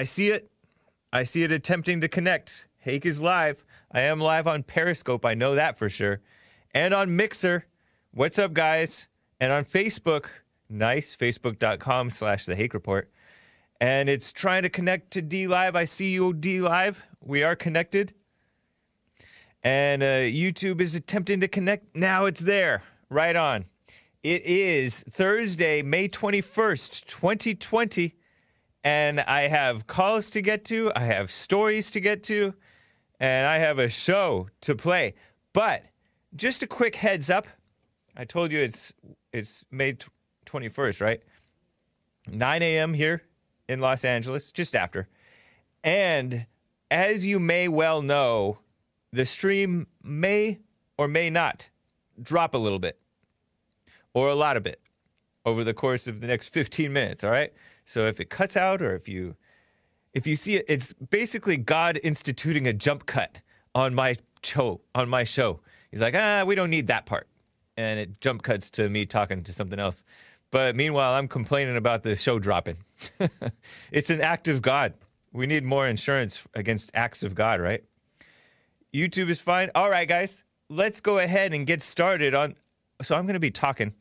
I see it. I see it attempting to connect. Hake is live. I am live on Periscope. I know that for sure. And on Mixer. What's up, guys? And on Facebook. Nice. Facebook.com slash The Hake Report. And it's trying to connect to D Live. I see you, D Live. We are connected. And uh, YouTube is attempting to connect. Now it's there. Right on. It is Thursday, May 21st, 2020. And I have calls to get to, I have stories to get to, and I have a show to play. But just a quick heads up. I told you it's it's May 21st, right? 9 a.m. here in Los Angeles, just after. And as you may well know, the stream may or may not drop a little bit or a lot of it over the course of the next 15 minutes, all right? So if it cuts out or if you if you see it it's basically God instituting a jump cut on my show on my show. He's like, "Ah, we don't need that part." And it jump cuts to me talking to something else. But meanwhile, I'm complaining about the show dropping. it's an act of God. We need more insurance against acts of God, right? YouTube is fine. All right, guys, let's go ahead and get started on. So I'm going to be talking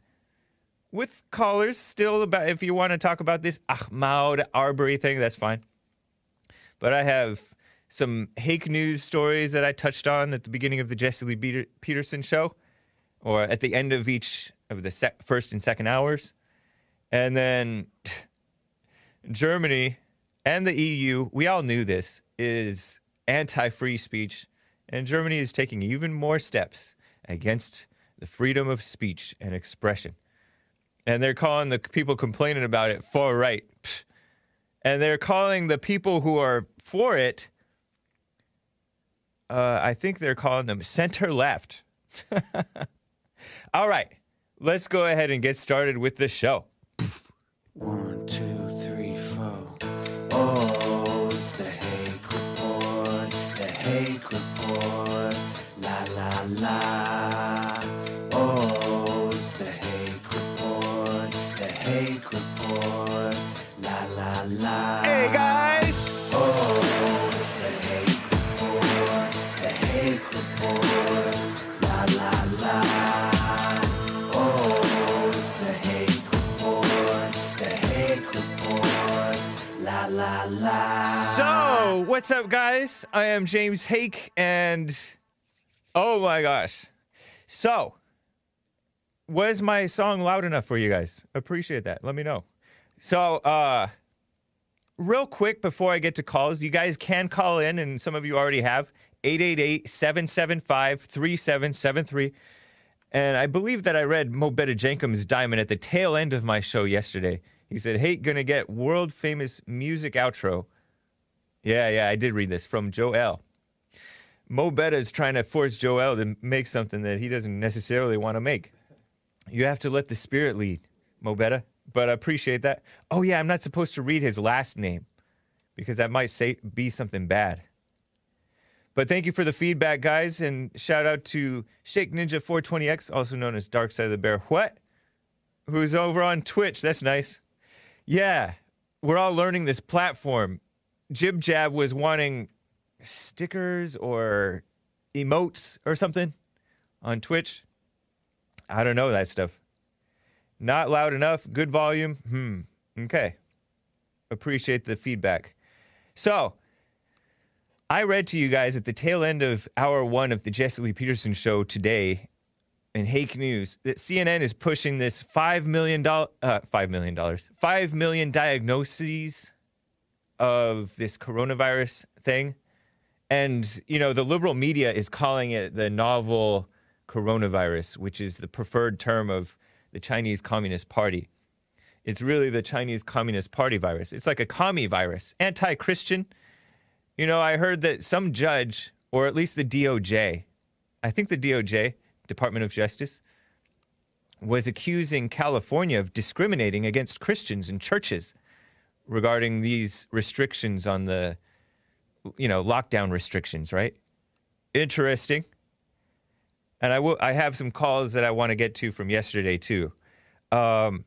with callers still about if you want to talk about this Ahmaud Arbery thing, that's fine. But I have some Hake News stories that I touched on at the beginning of the Jesse Lee Peterson show, or at the end of each of the first and second hours. And then Germany and the EU, we all knew this, is anti free speech. And Germany is taking even more steps against the freedom of speech and expression and they're calling the people complaining about it far right. And they're calling the people who are for it, uh, I think they're calling them center left. All right, let's go ahead and get started with the show. One, two, three, four. Oh, it's the Hake Report, the Hake Report. La, la, la. So, what's up, guys? I am James Hake, and oh my gosh. So, was my song loud enough for you guys? Appreciate that. Let me know. So, uh, real quick before I get to calls, you guys can call in, and some of you already have 888 775 3773. And I believe that I read Mo Betta Jenkum's diamond at the tail end of my show yesterday. He said, Hey, gonna get world famous music outro. Yeah, yeah, I did read this from Joel. Mo Betta is trying to force Joel to make something that he doesn't necessarily want to make. You have to let the spirit lead, Mo Betta. But I appreciate that. Oh, yeah, I'm not supposed to read his last name because that might say be something bad. But thank you for the feedback, guys, and shout out to Shake Ninja 420X, also known as Dark Side of the Bear. What? Who's over on Twitch? That's nice. Yeah, we're all learning this platform. Jib Jab was wanting stickers or emotes or something on Twitch. I don't know that stuff. Not loud enough. Good volume. Hmm. Okay. Appreciate the feedback. So, I read to you guys at the tail end of hour one of the Jesse Lee Peterson show today in Hake News that CNN is pushing this $5 million, uh, $5 million, 5 million diagnoses of this coronavirus thing. And, you know, the liberal media is calling it the novel coronavirus, which is the preferred term of the Chinese Communist Party. It's really the Chinese Communist Party virus. It's like a commie virus, anti Christian. You know, I heard that some judge, or at least the DOJ, I think the DOJ, Department of Justice, was accusing California of discriminating against Christians and churches regarding these restrictions on the, you know, lockdown restrictions, right? Interesting. And I will. I have some calls that I want to get to from yesterday too. Um,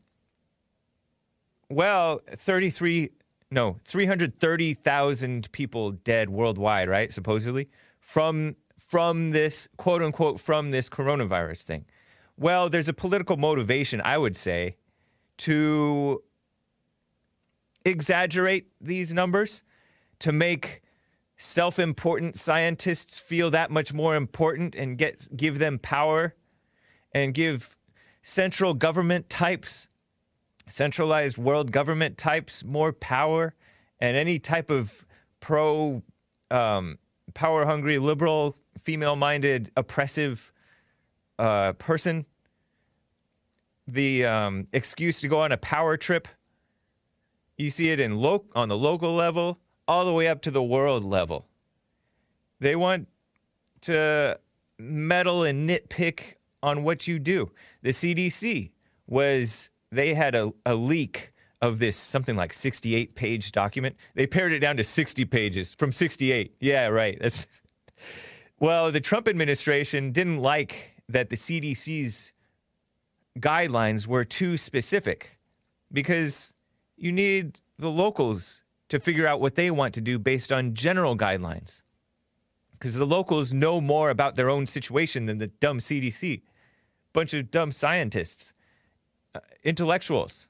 well, 33 no, 330,000 people dead worldwide, right? Supposedly from from this quote unquote from this coronavirus thing. Well, there's a political motivation, I would say, to exaggerate these numbers to make self-important scientists feel that much more important and get give them power and give central government types centralized world government types more power and any type of pro um, power hungry liberal female minded oppressive uh, person the um, excuse to go on a power trip you see it in lo- on the local level all the way up to the world level they want to meddle and nitpick on what you do. The CDC was, they had a, a leak of this something like 68 page document. They pared it down to 60 pages from 68. Yeah, right. That's well, the Trump administration didn't like that the CDC's guidelines were too specific because you need the locals to figure out what they want to do based on general guidelines because the locals know more about their own situation than the dumb CDC. Bunch of dumb scientists, uh, intellectuals,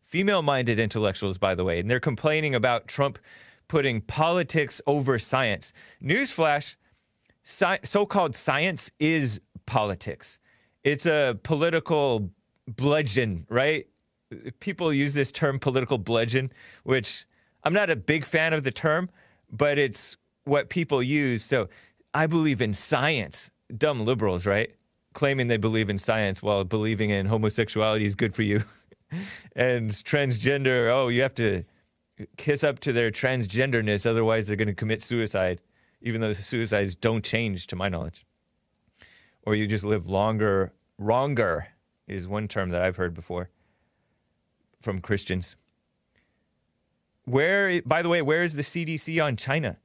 female minded intellectuals, by the way, and they're complaining about Trump putting politics over science. Newsflash sci- so called science is politics, it's a political bludgeon, right? People use this term political bludgeon, which I'm not a big fan of the term, but it's what people use. So I believe in science. Dumb liberals, right? Claiming they believe in science while believing in homosexuality is good for you. and transgender, oh, you have to kiss up to their transgenderness, otherwise they're going to commit suicide, even though suicides don't change, to my knowledge. Or you just live longer. Wronger is one term that I've heard before from Christians. Where, by the way, where is the CDC on China?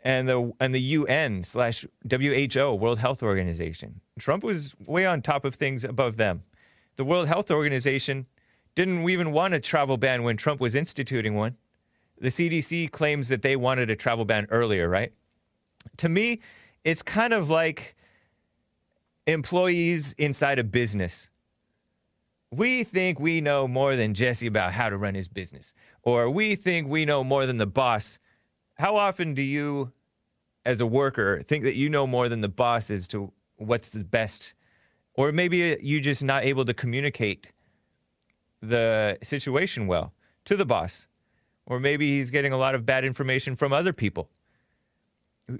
and the and the UN slash WHO World Health Organization. Trump was way on top of things above them. The World Health Organization didn't even want a travel ban when Trump was instituting one. The CDC claims that they wanted a travel ban earlier, right? To me, it's kind of like employees inside a business. We think we know more than Jesse about how to run his business, or we think we know more than the boss how often do you, as a worker, think that you know more than the boss as to what's the best? Or maybe you're just not able to communicate the situation well to the boss. Or maybe he's getting a lot of bad information from other people.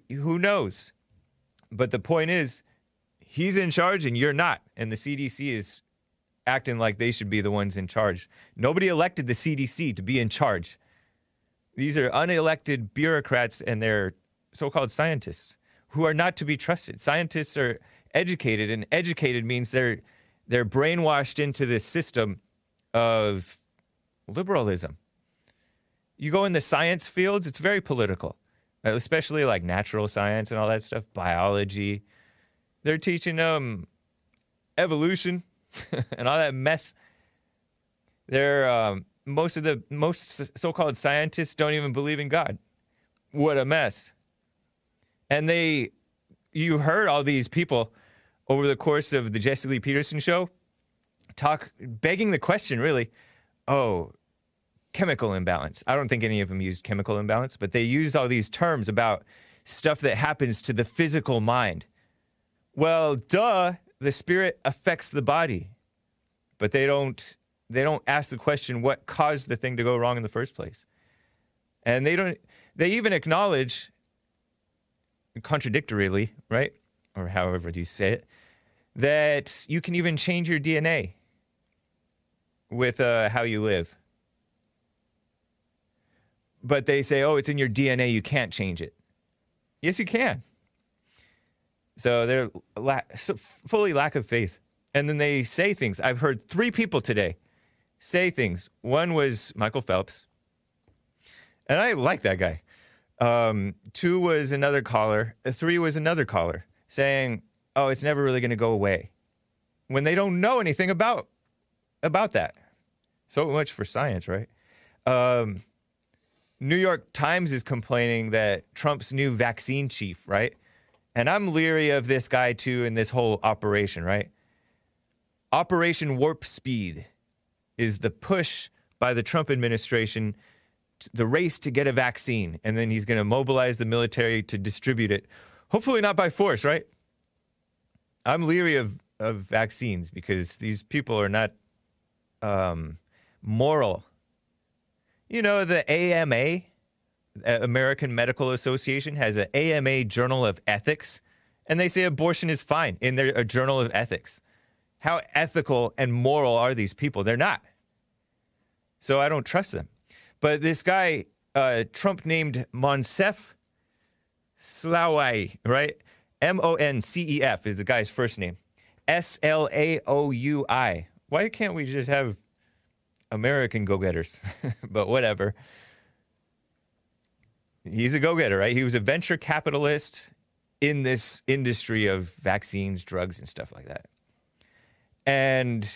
Who knows? But the point is, he's in charge and you're not. And the CDC is acting like they should be the ones in charge. Nobody elected the CDC to be in charge. These are unelected bureaucrats and they're so called scientists who are not to be trusted. Scientists are educated, and educated means they're, they're brainwashed into this system of liberalism. You go in the science fields, it's very political, especially like natural science and all that stuff, biology. They're teaching them evolution and all that mess. They're um, most of the most so-called scientists don't even believe in God. What a mess. And they you heard all these people over the course of the Jesse Lee Peterson show talk begging the question really, oh, chemical imbalance. I don't think any of them used chemical imbalance, but they used all these terms about stuff that happens to the physical mind. Well, duh, the spirit affects the body. But they don't they don't ask the question what caused the thing to go wrong in the first place. And they don't they even acknowledge contradictorily, right? Or however you say it, that you can even change your DNA with uh, how you live. But they say, oh, it's in your DNA, you can't change it. Yes, you can. So they're la- so fully lack of faith. And then they say things. I've heard three people today say things. One was Michael Phelps, and I like that guy. Um, two was another caller. Uh, three was another caller saying, "Oh, it's never really going to go away," when they don't know anything about about that. So much for science, right? um, New York Times is complaining that Trump's new vaccine chief, right? And I'm leery of this guy too in this whole operation, right? Operation Warp Speed is the push by the Trump administration, the race to get a vaccine, and then he's going to mobilize the military to distribute it. Hopefully, not by force, right? I'm leery of, of vaccines because these people are not um, moral. You know, the AMA, uh, American Medical Association, has an AMA Journal of Ethics, and they say abortion is fine in their a Journal of Ethics. How ethical and moral are these people? They're not. So I don't trust them. But this guy, uh, Trump named Moncef Slaoui, right? M O N C E F is the guy's first name. S L A O U I. Why can't we just have American go getters? but whatever. He's a go getter, right? He was a venture capitalist in this industry of vaccines, drugs, and stuff like that. And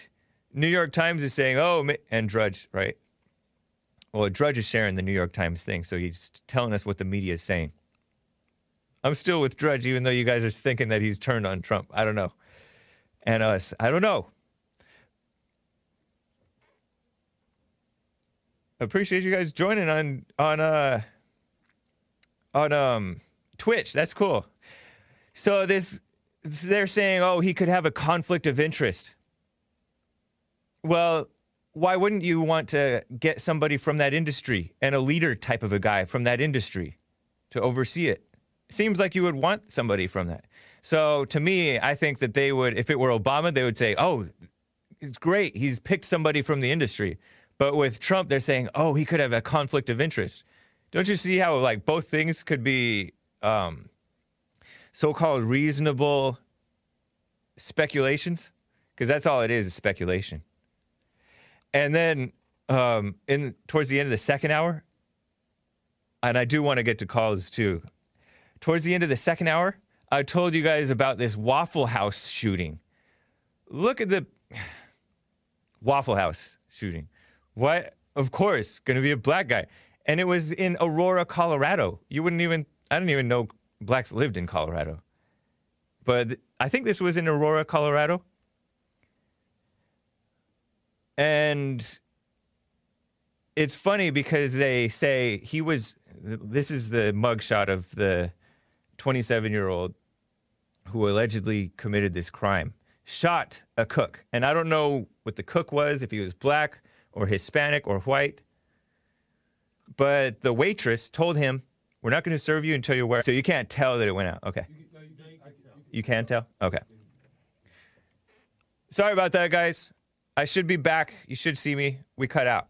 New York Times is saying, oh, and Drudge, right? Well, Drudge is sharing the New York Times thing, so he's telling us what the media is saying. I'm still with Drudge, even though you guys are thinking that he's turned on Trump. I don't know. And us, I don't know. Appreciate you guys joining on on uh on um Twitch. That's cool. So this they're saying, oh, he could have a conflict of interest. Well, why wouldn't you want to get somebody from that industry and a leader type of a guy from that industry to oversee it? Seems like you would want somebody from that. So to me, I think that they would, if it were Obama, they would say, oh, it's great. He's picked somebody from the industry. But with Trump, they're saying, oh, he could have a conflict of interest. Don't you see how like both things could be um, so-called reasonable speculations? Because that's all it is, is speculation. And then um, in towards the end of the second hour, and I do want to get to calls too. Towards the end of the second hour, I told you guys about this Waffle House shooting. Look at the Waffle House shooting. What? Of course, to be a black guy. And it was in Aurora, Colorado. You wouldn't even, I didn't even know blacks lived in Colorado. But I think this was in Aurora, Colorado. And it's funny because they say he was, this is the mugshot of the 27 year old who allegedly committed this crime, shot a cook. And I don't know what the cook was, if he was black or Hispanic or white. But the waitress told him, We're not going to serve you until you're wearing. So you can't tell that it went out. Okay. You can tell? Okay. Sorry about that, guys. I should be back. You should see me. We cut out.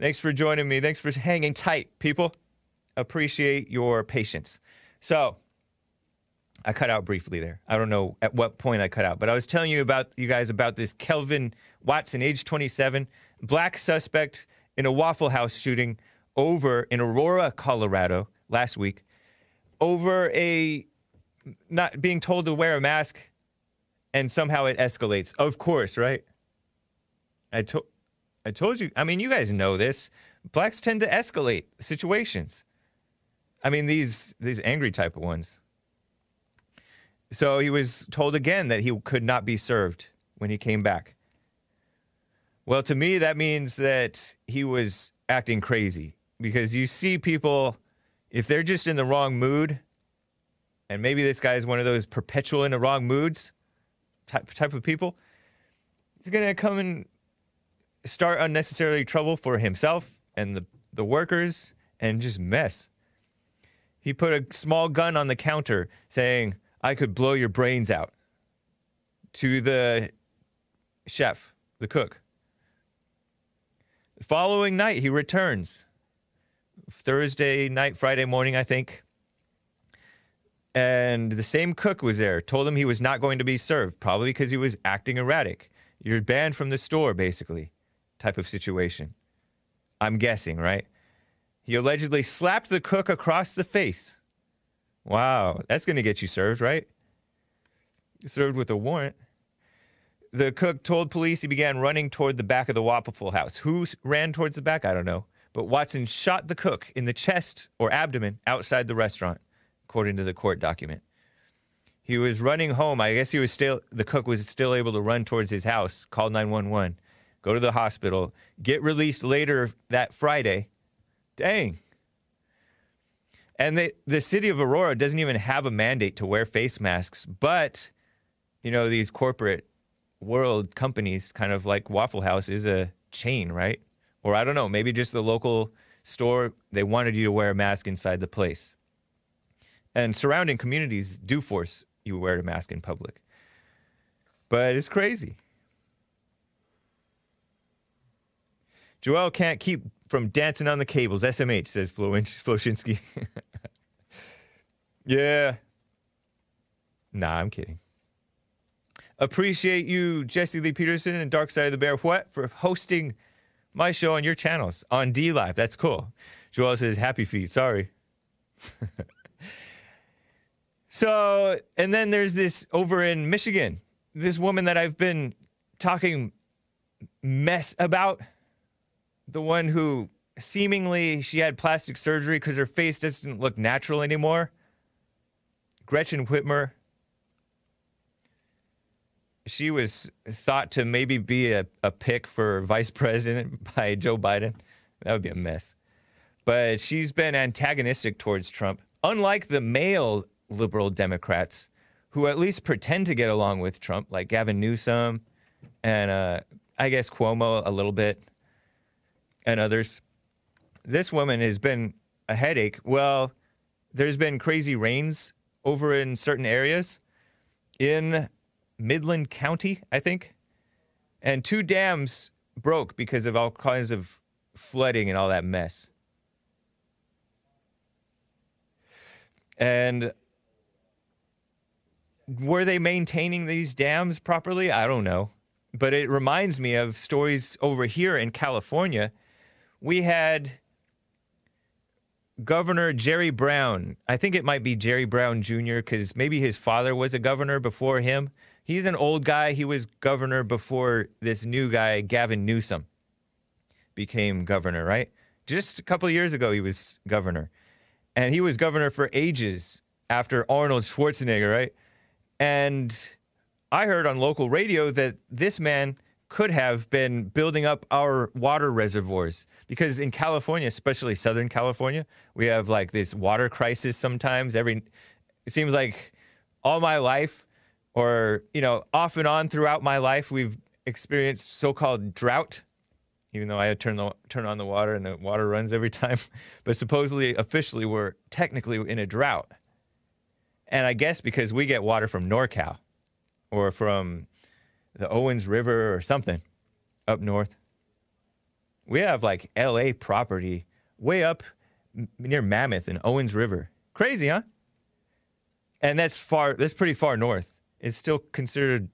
Thanks for joining me. Thanks for hanging tight, people. Appreciate your patience. So, I cut out briefly there. I don't know at what point I cut out, but I was telling you about you guys about this Kelvin Watson, age 27, black suspect in a Waffle House shooting over in Aurora, Colorado last week over a not being told to wear a mask and somehow it escalates. Of course, right? I told I told you. I mean, you guys know this. Blacks tend to escalate situations. I mean, these these angry type of ones. So he was told again that he could not be served when he came back. Well, to me, that means that he was acting crazy because you see people, if they're just in the wrong mood, and maybe this guy is one of those perpetual in the wrong moods type, type of people, he's going to come and start unnecessarily trouble for himself and the, the workers and just mess. He put a small gun on the counter saying, I could blow your brains out to the chef, the cook. The following night, he returns. Thursday night, Friday morning, I think. And the same cook was there, told him he was not going to be served, probably because he was acting erratic. You're banned from the store, basically, type of situation. I'm guessing, right? He allegedly slapped the cook across the face. Wow, that's going to get you served, right? Served with a warrant. The cook told police he began running toward the back of the Waffle House. Who ran towards the back? I don't know. But Watson shot the cook in the chest or abdomen outside the restaurant, according to the court document. He was running home. I guess he was still, the cook was still able to run towards his house, call 911, go to the hospital, get released later that Friday. Dang. And they, the city of Aurora doesn't even have a mandate to wear face masks, but you know, these corporate world companies, kind of like Waffle House, is a chain, right? Or I don't know, maybe just the local store, they wanted you to wear a mask inside the place. And surrounding communities do force you to wear a mask in public. But it's crazy. Joel can't keep from dancing on the cables. SMH says Floshinsky. yeah. Nah, I'm kidding. Appreciate you, Jesse Lee Peterson and Dark Side of the Bear What for hosting my show on your channels on D Live. That's cool. Joel says happy feet. Sorry. so, and then there's this over in Michigan, this woman that I've been talking mess about, the one who seemingly she had plastic surgery because her face doesn't look natural anymore. Gretchen Whitmer she was thought to maybe be a, a pick for vice president by Joe Biden. That would be a mess. But she's been antagonistic towards Trump, unlike the male liberal Democrats who at least pretend to get along with Trump, like Gavin Newsom and uh, I guess Cuomo a little bit and others. This woman has been a headache. Well, there's been crazy rains over in certain areas in Midland County, I think. And two dams broke because of all kinds of flooding and all that mess. And were they maintaining these dams properly? I don't know. But it reminds me of stories over here in California. We had Governor Jerry Brown. I think it might be Jerry Brown Jr. because maybe his father was a governor before him. He's an old guy. He was governor before this new guy, Gavin Newsom, became governor, right? Just a couple of years ago, he was governor. And he was governor for ages after Arnold Schwarzenegger, right? And I heard on local radio that this man could have been building up our water reservoirs because in California, especially Southern California, we have like this water crisis sometimes. Every it seems like all my life, or you know, off and on throughout my life, we've experienced so-called drought. Even though I turn the turn on the water and the water runs every time, but supposedly officially we're technically in a drought. And I guess because we get water from NorCal or from the Owens River or something up north. We have like LA property way up near Mammoth and Owens River. Crazy, huh? And that's far that's pretty far north. It's still considered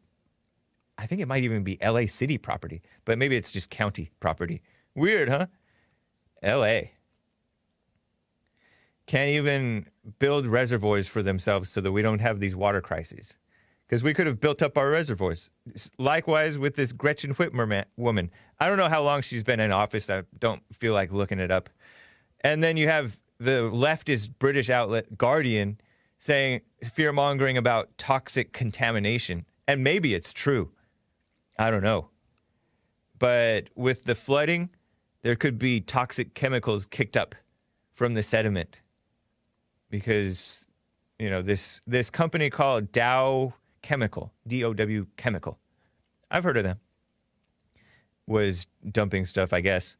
I think it might even be LA city property, but maybe it's just county property. Weird, huh? LA can't even build reservoirs for themselves so that we don't have these water crises. Because we could have built up our reservoirs. Likewise with this Gretchen Whitmer ma- woman. I don't know how long she's been in office. I don't feel like looking it up. And then you have the leftist British outlet Guardian saying fear mongering about toxic contamination. And maybe it's true. I don't know. But with the flooding, there could be toxic chemicals kicked up from the sediment because you know this this company called Dow Chemical, D O W Chemical. I've heard of them. Was dumping stuff, I guess,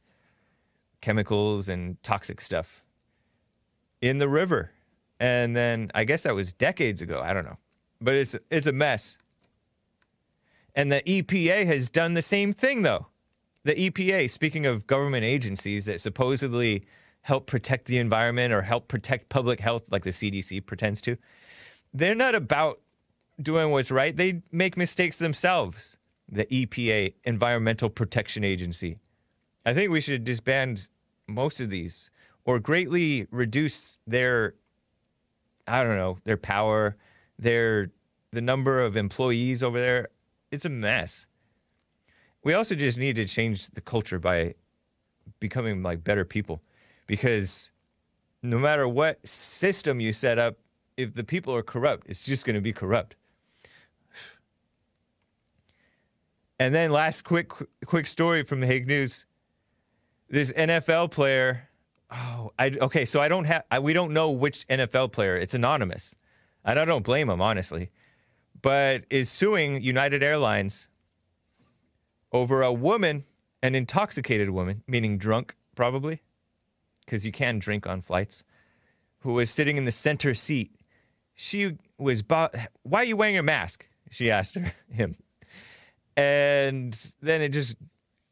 chemicals and toxic stuff in the river. And then I guess that was decades ago, I don't know. But it's it's a mess. And the EPA has done the same thing though. The EPA, speaking of government agencies that supposedly help protect the environment or help protect public health, like the CDC pretends to, they're not about doing what's right. They make mistakes themselves. The EPA, Environmental Protection Agency. I think we should disband most of these or greatly reduce their, I don't know, their power, their the number of employees over there. It's a mess. we also just need to change the culture by becoming like better people because no matter what system you set up, if the people are corrupt, it's just going to be corrupt. And then last quick quick story from the Hake News. This NFL player, oh, I okay, so I don't have I, we don't know which NFL player. It's anonymous. And I don't blame him honestly. But is suing United Airlines over a woman, an intoxicated woman, meaning drunk probably, because you can drink on flights, who was sitting in the center seat. She was, bo- why are you wearing a mask? She asked her, him. And then it just,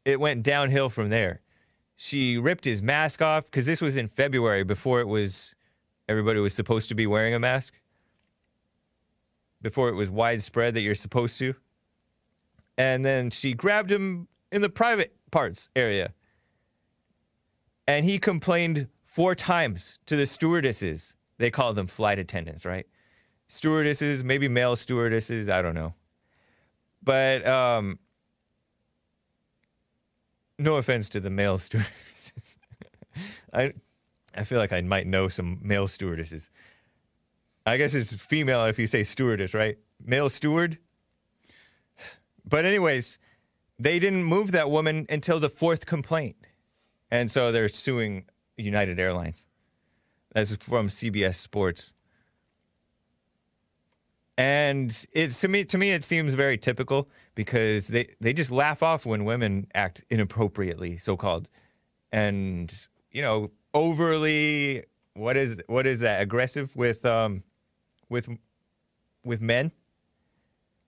it went downhill from there. She ripped his mask off because this was in February before it was, everybody was supposed to be wearing a mask. Before it was widespread that you're supposed to. And then she grabbed him in the private parts area and he complained four times to the stewardesses. They call them flight attendants, right? Stewardesses, maybe male stewardesses, I don't know. But um, no offense to the male stewardesses. I I feel like I might know some male stewardesses. I guess it's female if you say stewardess, right? Male steward. But anyways, they didn't move that woman until the fourth complaint. And so they're suing United Airlines. That's from CBS Sports. And it's to me to me it seems very typical because they, they just laugh off when women act inappropriately, so called. And, you know, overly what is what is that, aggressive with um with with men.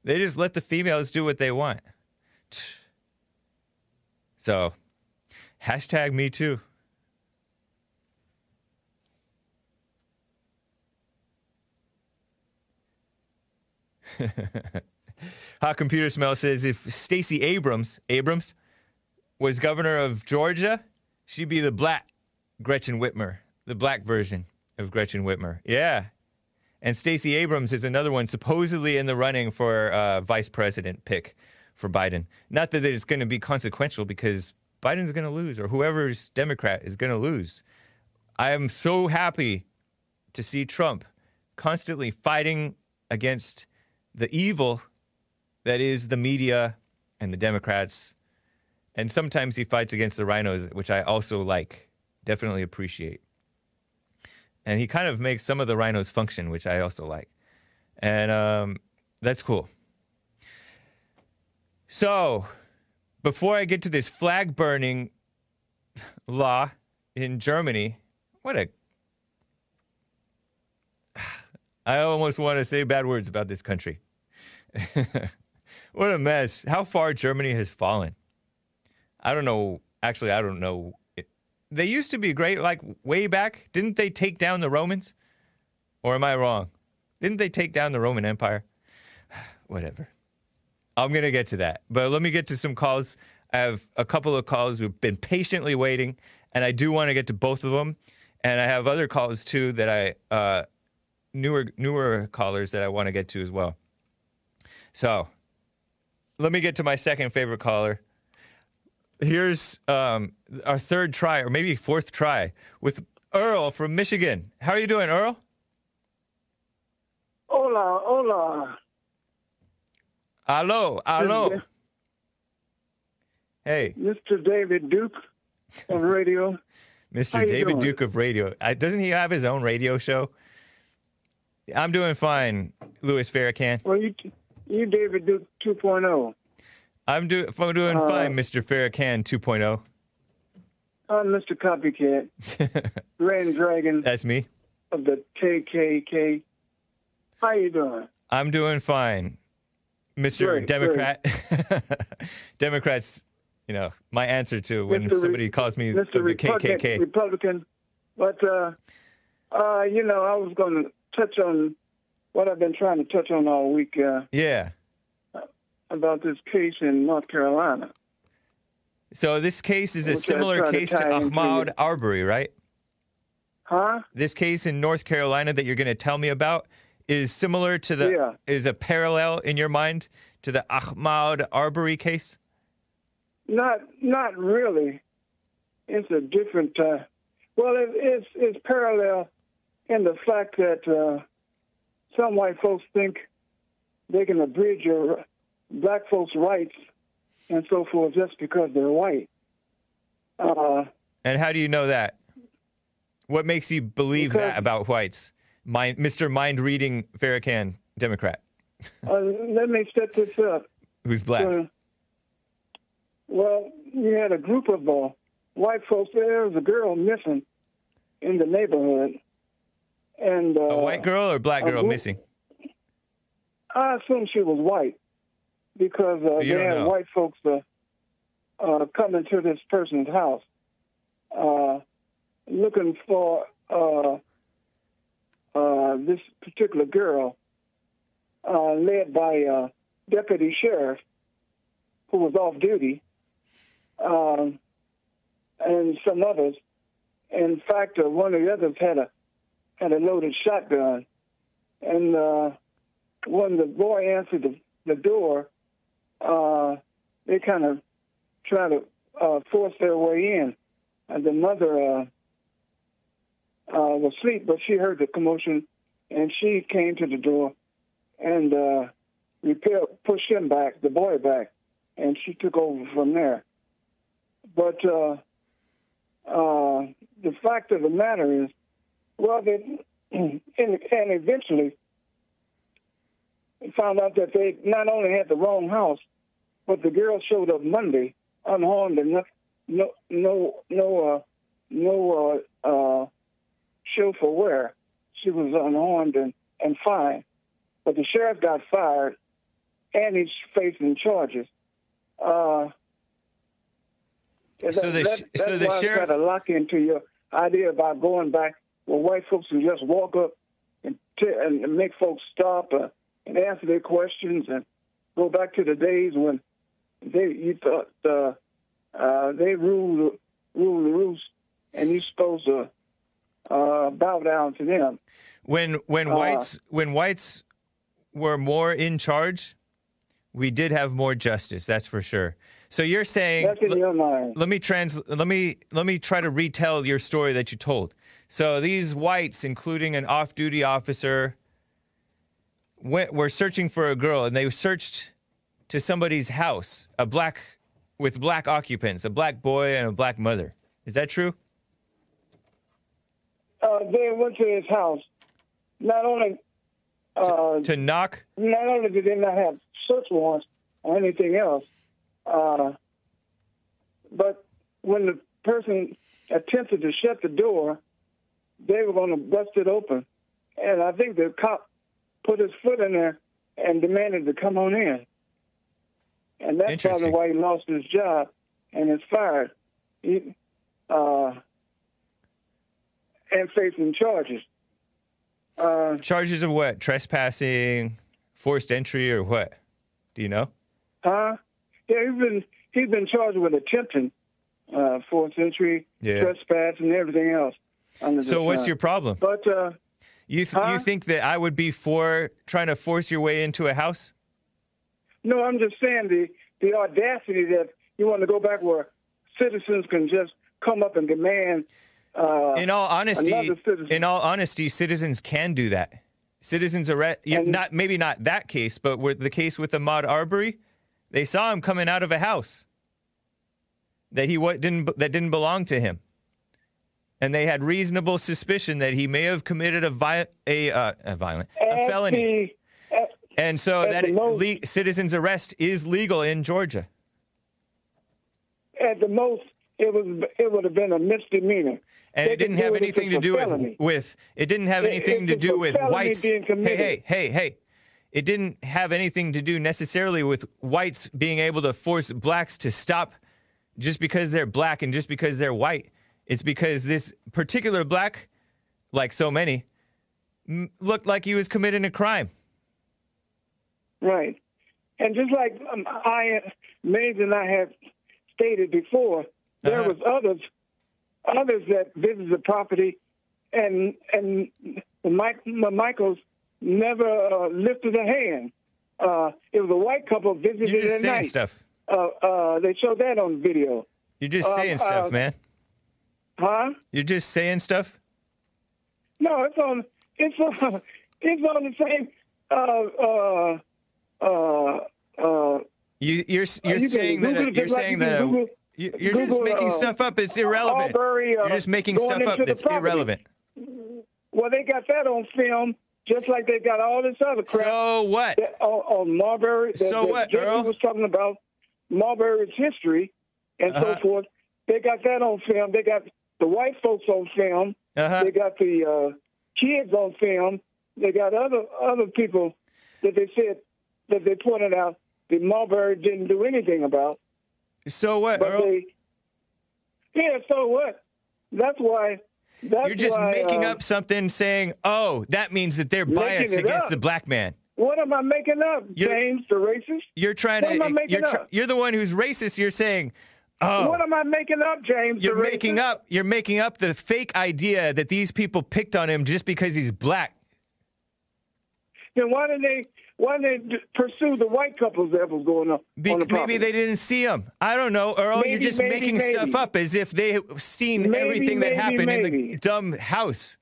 They just let the females do what they want. So Hashtag me too. Hot Computer Smell says if Stacey Abrams Abrams was governor of Georgia, she'd be the black Gretchen Whitmer, the black version of Gretchen Whitmer. Yeah. And Stacey Abrams is another one supposedly in the running for uh, vice president pick for Biden. Not that it's going to be consequential because Biden's going to lose, or whoever's Democrat is going to lose. I am so happy to see Trump constantly fighting against the evil that is the media and the Democrats. And sometimes he fights against the RINOs, which I also like, definitely appreciate. And he kind of makes some of the RINOs function, which I also like. And um, that's cool. So, before I get to this flag burning law in Germany, what a. I almost want to say bad words about this country. what a mess. How far Germany has fallen. I don't know. Actually, I don't know. They used to be great, like way back. Didn't they take down the Romans? Or am I wrong? Didn't they take down the Roman Empire? Whatever. I'm going to get to that. But let me get to some calls. I have a couple of calls who've been patiently waiting, and I do want to get to both of them. And I have other calls too that I, uh, newer, newer callers that I want to get to as well. So let me get to my second favorite caller. Here's um, our third try, or maybe fourth try, with Earl from Michigan. How are you doing, Earl? Hola, hola. Hello, hello. Hey, Mr. David Duke of radio. Mr. David doing? Duke of Radio. Uh, doesn't he have his own radio show? I'm doing fine, Louis Farrakhan. Well, you, you David Duke oh. 2.0. I'm, do- I'm doing Uh, fine, Mr. Farrakhan 2.0. I'm Mr. Copycat, Grand Dragon That's me. of the KKK. How you doing? I'm doing fine, Mr. Great, Democrat. Democrats, you know, my answer to when Mr. Re- somebody calls me Mr. the Republican, KKK. Republican. But, uh, uh, you know, I was going to touch on what I've been trying to touch on all week uh, Yeah. about this case in North Carolina. So this case is a similar try to case to Ahmaud Arbery, right? Huh? This case in North Carolina that you're going to tell me about is similar to the Yeah. is a parallel in your mind to the Ahmaud Arbery case. not not really. It's a different. Uh, well, it, it's it's parallel in the fact that uh, some white folks think they can abridge your black folks' rights and so forth just because they're white. Uh, And how do you know that? What makes you believe that about whites? Mind, Mr. Mind Reading Farrakhan, Democrat, uh, let me set this up. who's black. Uh, well, you had a group of uh, white folks. There was a girl missing in the neighborhood, and uh, A white girl or black a girl missing? I assume she was white because uh, So they had know. white folks uh, uh, coming to this person's house uh, looking for uh, uh, this particular girl, uh, led by uh, deputy sheriff who was off duty, um, and some others. In fact, uh, one of the others had a had a loaded shotgun, and uh, when the boy answered the, the door, uh, they kind of try to uh, force their way in. And the mother uh, uh, was asleep, but she heard the commotion, and she came to the door and uh, repelled, pushed him back, the boy back, and she took over from there. But uh, the fact of the matter is, well, they, and, and eventually found out that they not only had the wrong house, but the girl showed up Monday unharmed and no no no no uh, no uh, uh, show for where she was unharmed and, and fine. But the sheriff got fired, and he's facing charges. Uh, So the that- sh- that's so the sheriff- try to lock into your idea about going back where white folks can just walk up and t- and make folks stop uh, and answer their questions and go back to the days when they you thought uh, uh, they ruled ruled the roost and you're supposed to uh, bow down to them. When when Uh, whites when whites were more in charge, we did have more justice. That's for sure. So you're saying That's in your mind. let me trans let me let me try to retell your story that you told. So these whites, including an off-duty officer, went were searching for a girl, and they searched to somebody's house, a black with black occupants, a black boy and a black mother. Is that true? Uh, they went to his house. Not only uh, To knock not only did they not have search warrants or anything else, uh, but when the person attempted to shut the door, they were going to bust it open. And I think the cop put his foot in there and demanded to come on in. And that's probably why he lost his job and is fired. He, uh, and facing charges. Uh, charges of what? Trespassing, forced entry, or what? Do you know? Huh? Yeah, he's been he's been charged with attempting uh, fourth entry, Yeah. trespass, and everything else. So what's your problem? But uh, You th- Huh? you think that I would be for trying to force your way into a house? no, I'm just saying the the audacity that you want to go back where citizens can just come up and demand. Uh, in all honesty, in all honesty, citizens can do that. Citizens arrest, And- not maybe not that case, but with the case with Ahmaud Arbery, they saw him coming out of a house that he what didn't that didn't belong to him, and they had reasonable suspicion that he may have committed a vi- a, uh, a violent a felony, the- at- and so that most- le- citizens arrest is legal in Georgia. at the most, it was it would have been a misdemeanor. And it didn't have it if anything to do with, with it didn't have anything to do with whites. Hey, hey, hey, hey. It didn't have anything to do necessarily with whites being able to force blacks to stop just because they're black and just because they're white. It's because this particular black, like so many, m- looked like he was committing a crime. Right. And just like um, I, Mays and I have stated before, there Uh-huh. was others, others that visited the property, and and Mike, Michaels never uh, lifted a hand. Uh, it was a white couple visited You're just at saying night. stuff. uh, uh, they showed that on video. You're just Um, saying stuff, uh, man. Huh? You're just saying stuff. No, it's on. It's on. It's on the same. Uh, uh, uh, uh, You, you're you're you saying that you're just like saying you that uh, Google- you- you're just Google, making uh, stuff up. It's irrelevant. Uh, You're just making stuff up property. irrelevant. well, they got that on film, just like they got all this other crap So what? that- on, on Marbury. that- So that what, Jesse Earl? was talking about Marbury's history and Uh-huh. so forth. They got that on film. They got the white folks on film. Uh-huh. They got the uh, kids on film. They got other other people that they said that they pointed out that Mulberry didn't do anything about. So what, But Earl? they, yeah. So what? That's why. That's You're just why, making uh, up something, saying, "Oh, that means that they're biased against up. the black man." What am I making up, You're- James, the racist? You're trying What am I to. making You're, up? you're the one who's racist. You're saying, "Oh, What am I making up, James? you're making up. You're making up the fake idea that these people picked on him just because he's black." Then why didn't they? Why didn't they pursue the white couples that was going on? Be- on the maybe they didn't see him. I don't know, Earl. you're just maybe, making stuff up as if they've seen Maybe, everything that maybe, happened in the dumb house.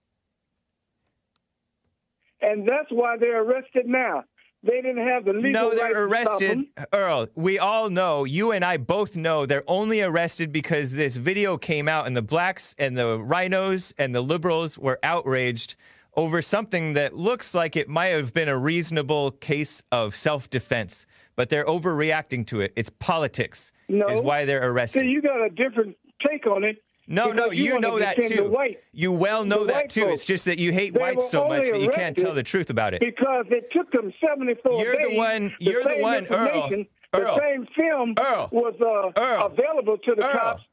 and that's why they're arrested now. They didn't have the legal No, they're to stop arrested. Earl, we all know, you and I both know, they're only arrested because this video came out and the blacks and the RINOs and the liberals were outraged over something that looks like it might have been a reasonable case of self defense, but they're overreacting to it. It's politics, No. is why they're arrested. See, you got a different take on it. No, no, you you know that too. white- you well know that too. folks. It's just that you hate They whites so much that you can't tell the truth about it. Because it took them 74 You're the days. one- you're the same one, Earl. Earl. The same film Earl. was uh, Earl. available to the Earl. cops.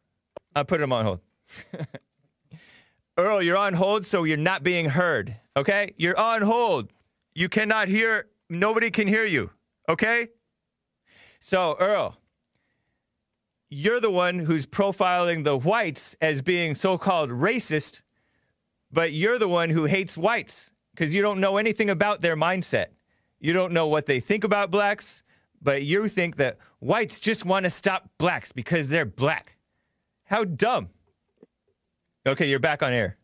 I put him on hold. Earl, you're on hold, so you're not being heard. Okay? You're on hold. You cannot hear, nobody can hear you. Okay? So, Earl, you're the one who's profiling the whites as being so called racist, but you're the one who hates whites because you don't know anything about their mindset. You don't know what they think about blacks, but you think that whites just want to stop blacks because they're black. How dumb. Okay, you're back on air.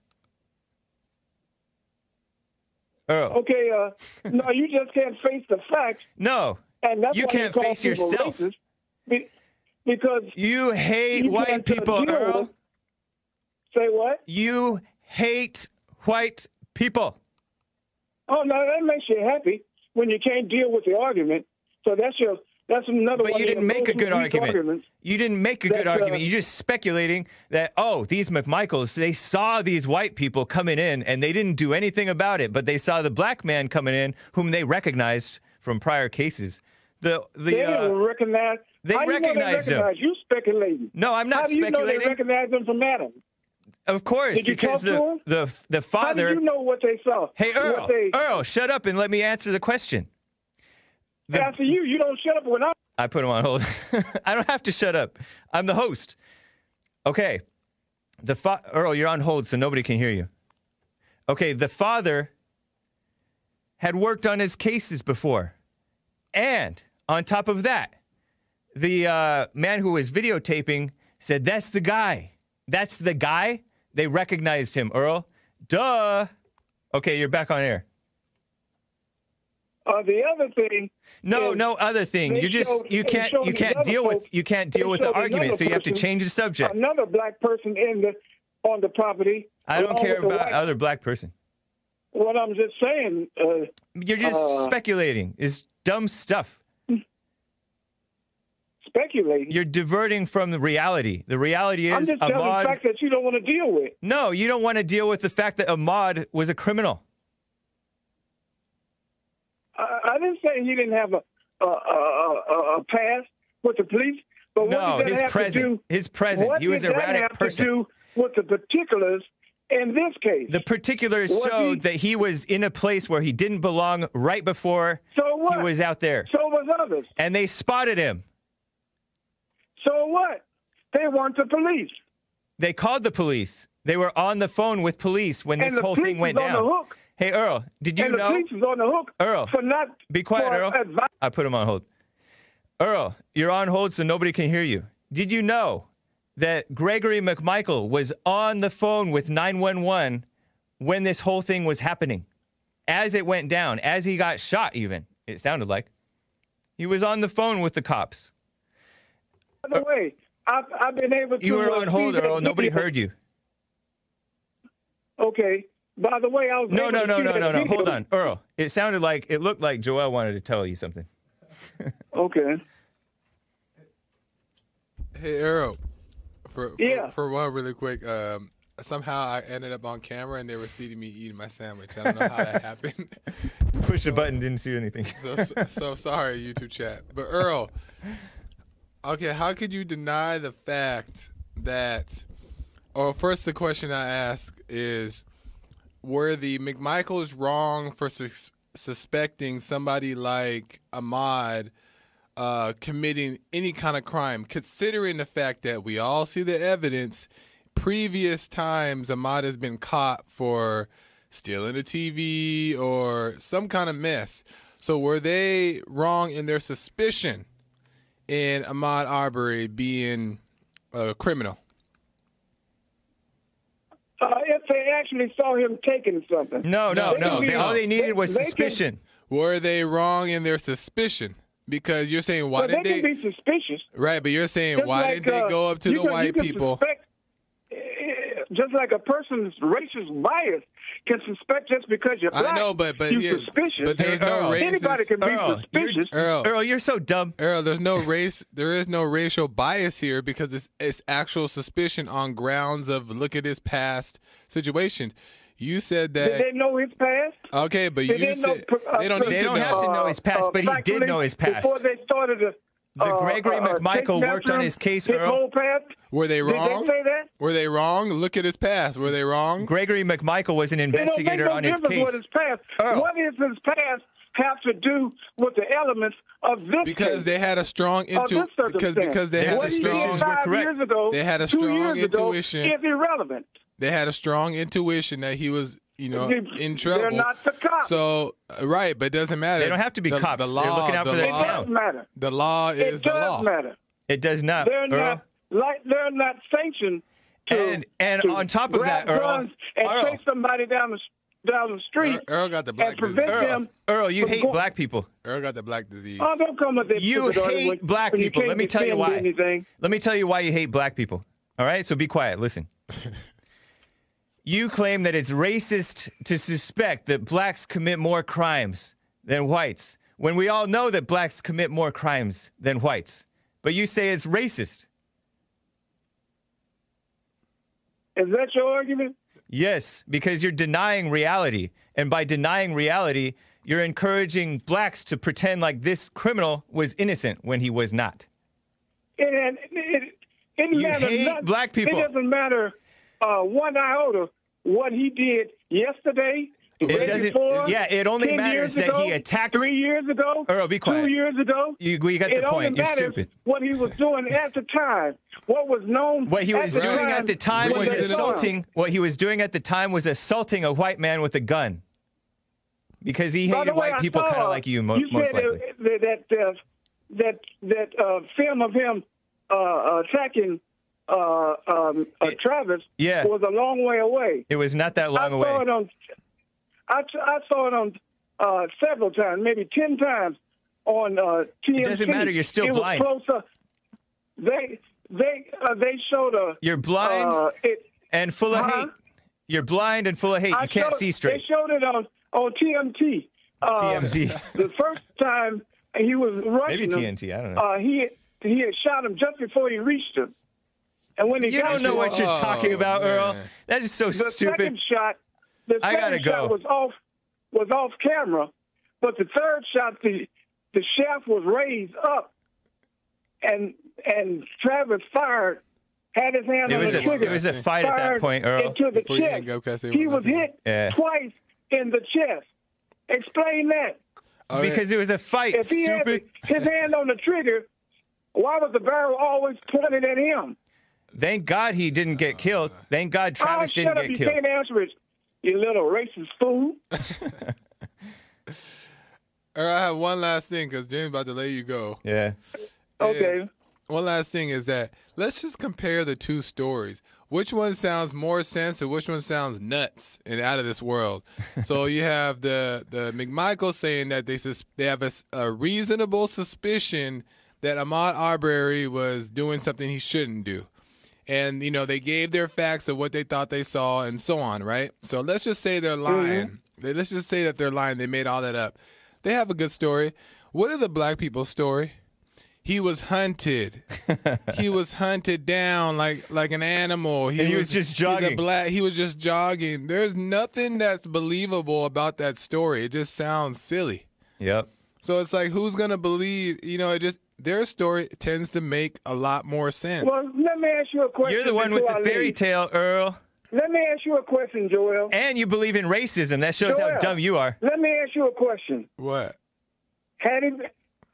Earl. Okay, uh, no, you just can't face the facts, No. and that's You can't call face yourself. racist, because You hate white people, deal Earl. say what? You hate white people. Oh no, that makes you happy when you can't deal with the argument. So that's your that's another But you didn't make a good argument. You didn't make a good That, uh, argument. You're just speculating that, oh, these McMichaels, they saw these white people coming in and they didn't do anything about it, but they saw the black man coming in whom they recognized from prior cases. The, the, They uh, didn't recognize. They how do you know recognized they him. recognize? You speculating. no, I'm not How do you know they recognize them from Adam? Of course, Did you because the, him? the the How do you know what they saw? Hey Earl, they, Earl, shut up and let me answer the question. The- after you, you don't shut up when I. I put him on hold. I don't have to shut up. I'm the host. Okay. The fa- Earl, you're on hold, so nobody can hear you. Okay, the father had worked on his cases before, and on top of that, the uh, man who was videotaping said, "That's the guy. That's the guy." They recognized him. Earl, duh. Okay, you're back on air. Uh, the other thing. No, no other thing. You just showed- you can't you can't deal with you can't deal with the argument, so you have to change the subject. Another black person in the on the property. I don't care about other black person. What I'm just saying. Uh, You're just Uh, speculating. Is dumb stuff. Speculating. You're diverting from the reality. The reality is I'm just telling the fact that you don't want to deal with. No, you don't want to deal with the fact that Ahmaud was a criminal. I, I didn't say he didn't have a a, a, a, past with the police, but No, what did that his have present. to do? His present. What He was did a that have person. to do with the particulars in this case? The particulars Was showed he- that he was in a place where he didn't belong right before so what? he was out there. so was others. And they spotted him. So what? They weren't the police. They called the police. They were on the phone with police when And this whole thing went is on down. the hook. Hey, Earl, did you and the know? police is on the hook Earl, for not Be quiet, Earl. advice. I put him on hold. Earl, you're on hold so nobody can hear you. Did you know that Gregory McMichael was on the phone with 911 when this whole thing was happening? As it went down, as he got shot, even, it sounded like. He was on the phone with the cops. By the way, I've, I've been able to. You were uh, on hold, Earl. Nobody heard you. Okay. By the way, I was. No, able no, to no, see no, no, no. Hold on. Earl, it sounded like, it looked like Joel wanted to tell you something. Okay. Hey Earl, for, for Yeah. for one really quick, um, somehow I ended up on camera and they were seeing me eating my sandwich. I don't know how that happened. Push the button, didn't see anything. So, so so sorry, YouTube chat. But Earl, okay, how could you deny the fact that? Or first, the question I ask is, were the McMichaels wrong for sus- suspecting somebody like Ahmaud? uh, committing any kind of crime, considering the fact that we all see the evidence. Previous times, Ahmaud has been caught for stealing a TV or some kind of mess. So, were they wrong in their suspicion in Ahmaud Arbery being a criminal? Uh, if they actually saw him taking something. No, no, They no. They, all they needed was they can- suspicion. Were they wrong in their suspicion? Because you're saying why Well, did they they? can be suspicious. right, but you're saying Just why like, didn't uh, they go up to the can- you white can people? suspect- just like a person's racist bias can suspect just because you're black. I black. know, but- but you yeah, suspicious. but there's Hey, no Earl. racist. Anybody can be Earl, you're- suspicious. Earl, Earl, you're so dumb. Earl, there's no race. There is no racial bias here because it's, it's actual suspicion on grounds of look at his past situations. You said Did that they know his past? okay, but They you didn't know said uh, they don't They don't know. have to know his past, but he did know his past. Before they started to. The uh, Gregory uh, uh, McMichael worked on his case, his Earl. Were they wrong? Did wrong? they say that? Were they wrong? Look at his past. Were they wrong? Gregory McMichael was an It don't make investigator no on his case. what his past. Earl. What is his past have to do with the elements of this Because case? they had a strong of intu this because because they Their had a he did suspicions strong were five correct. years ago, They had a strong years ago, intuition. is irrelevant. they had a strong intuition that he was you know They- in They're trouble. not the cops. So uh, right, but it doesn't matter. They don't have to be the, cops. The They're law, looking out the for their it law, town. does matter. The law It is the does law. matter. It does not, They're Earl. not like they're not sanctioned to, And- and to on top of grab that, Earl- guns and Earl. chase somebody down the down the street Earl, Earl got the black and prevent disease. Earl, them. Earl, you from hate going- black people. Earl got the black disease. Oh, don't come with that. You stupid hate argument black when you people. can't Let me tell you defend why. Anything. Let me tell you why you hate black people. All right? So be quiet. Listen. you claim that it's racist to suspect that blacks commit more crimes than whites when we all know that blacks commit more crimes than whites. But you say it's racist. Is that your argument? Yes, because you're denying reality. And by denying reality, you're encouraging blacks to pretend like this criminal was innocent when he was not. It, it, it, it You hate black people. It doesn't matter uh, one iota what he did yesterday. It doesn't- before, yeah, it only 10 matters that ago, he attacked- three years ago. Earl, be quiet. Two years ago. You, we got the point. You're stupid. what he was doing at the time. What was known. What he was doing at the time was assaulting. What he was doing at the time was assaulting a white man with a gun. Because he hated way, white people kind of like you, mo- You most said likely. that that uh, that that uh, film of him uh, attacking uh, um, uh, Travis yeah. was a long way away. It was not that long I long saw it on. I, I saw it on uh, several times, maybe ten times on uh, TMC. doesn't matter, you're still it blind. Closer. They they uh, they showed a. You're blind Uh, it, and full of huh? hate. You're blind and full of hate. I You can't showed- see straight. They showed it on on TMT. Uh, TMZ. the first time he was rushing Maybe him, TNT. I don't know. Uh, he he had shot him just before he reached him, and when he you got don't know to what him, you're Oh, talking about, Earl. man. That is so the stupid. second shot, the I second gotta shot go. was off was off camera, but the third shot, the the shaft was raised up, and and Travis fired, had his hand It on the a trigger. it was a fight at that point, Earl. Into the Before you chest. hang up, can I say he was hit Yeah. twice in the chest. Explain that. Oh, yeah. Because it was a fight, If he had his hand on the trigger, why was the barrel always pointed at him? Thank God he didn't get killed. Uh. Thank God ah, Travis oh, didn't shut up! get You killed. can't answer it, you little racist fool. Earl, I have one last thing because James about to let you go. Yeah. Okay. is- one last thing is that let's just compare the two stories. Which one sounds more sense and which one sounds nuts and out of this world? so you have the the McMichael saying that they sus- they have a reasonable suspicion that Ahmaud Arbery was doing something he shouldn't do. And you know they gave their facts of what they thought they saw and so on, right? So let's just say they're mm-hmm. lying. They- Let's just say that they're lying. They made all that up. They have a good story. What are the black people's story? He was hunted. he was hunted down like like an animal. And he was just he's a jogging. black. He was just jogging. There's nothing that's believable about that story. It just sounds silly. Yep. So it's like, who's gonna believe? You know, it just their story tends to make a lot more sense. Well, let me ask you a question. You're the one with the I fairy leave. tale, Earl. Let me ask you a question, Joel. And you believe in racism. That shows how dumb you are. Let me ask you a question. what? Had he,